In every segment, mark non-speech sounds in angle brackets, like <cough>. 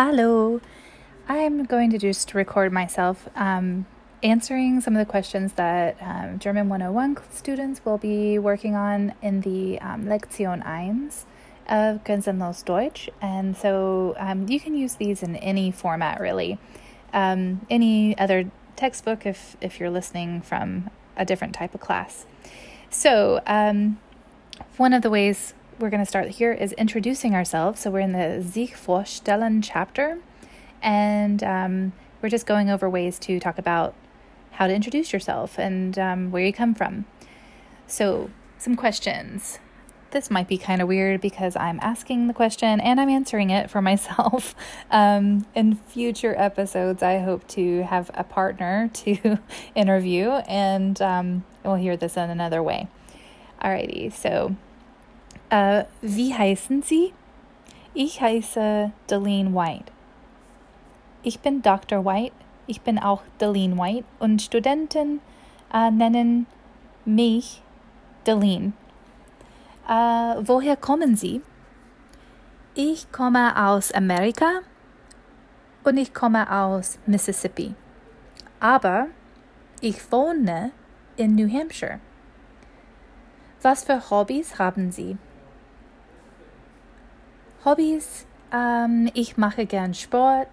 Hello. I'm going to just record myself um, answering some of the questions that um, German 101 students will be working on in the um, Lektion 1 of Grenzenlos Deutsch. And so um, you can use these in any format, really. Um, any other textbook if, if you're listening from a different type of class. So, um, one of the ways we're going to start here is introducing ourselves. So we're in the Sich vorstellen chapter, and um, we're just going over ways to talk about how to introduce yourself and um, where you come from. So, some questions. This might be kind of weird because I'm asking the question and I'm answering it for <laughs> myself. Um, in future episodes, I hope to have a partner to <laughs> interview, and um, we'll hear this in another way. Alrighty, so Äh, wie heißen Sie? Ich heiße Deline White. Ich bin Dr. White. Ich bin auch Deline White und Studenten äh, nennen mich Deline. Äh, woher kommen Sie? Ich komme aus Amerika und ich komme aus Mississippi. Aber ich wohne in New Hampshire. Was für Hobbys haben Sie? Hobbys. Ähm, ich mache gern Sport.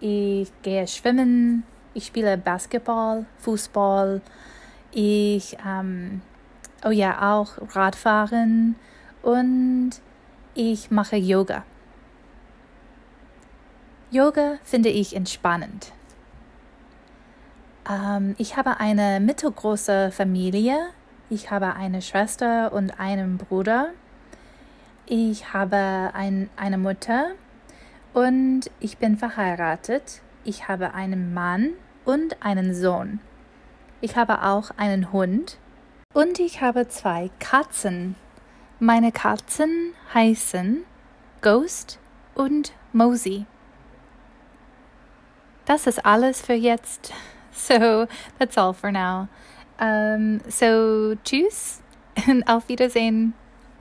Ich gehe schwimmen. Ich spiele Basketball, Fußball. Ich, ähm, oh ja, auch Radfahren. Und ich mache Yoga. Yoga finde ich entspannend. Ähm, ich habe eine mittelgroße Familie. Ich habe eine Schwester und einen Bruder. Ich habe ein, eine Mutter und ich bin verheiratet. Ich habe einen Mann und einen Sohn. Ich habe auch einen Hund und ich habe zwei Katzen. Meine Katzen heißen Ghost und Mosey. Das ist alles für jetzt. <laughs> So, that's all for now. Um, so, tschüss <laughs> und auf Wiedersehen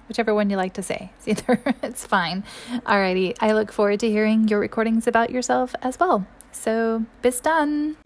whichever one you like to say. It's either <laughs> it's fine. Alrighty, I look forward to hearing your recordings about yourself as well. So bis dann.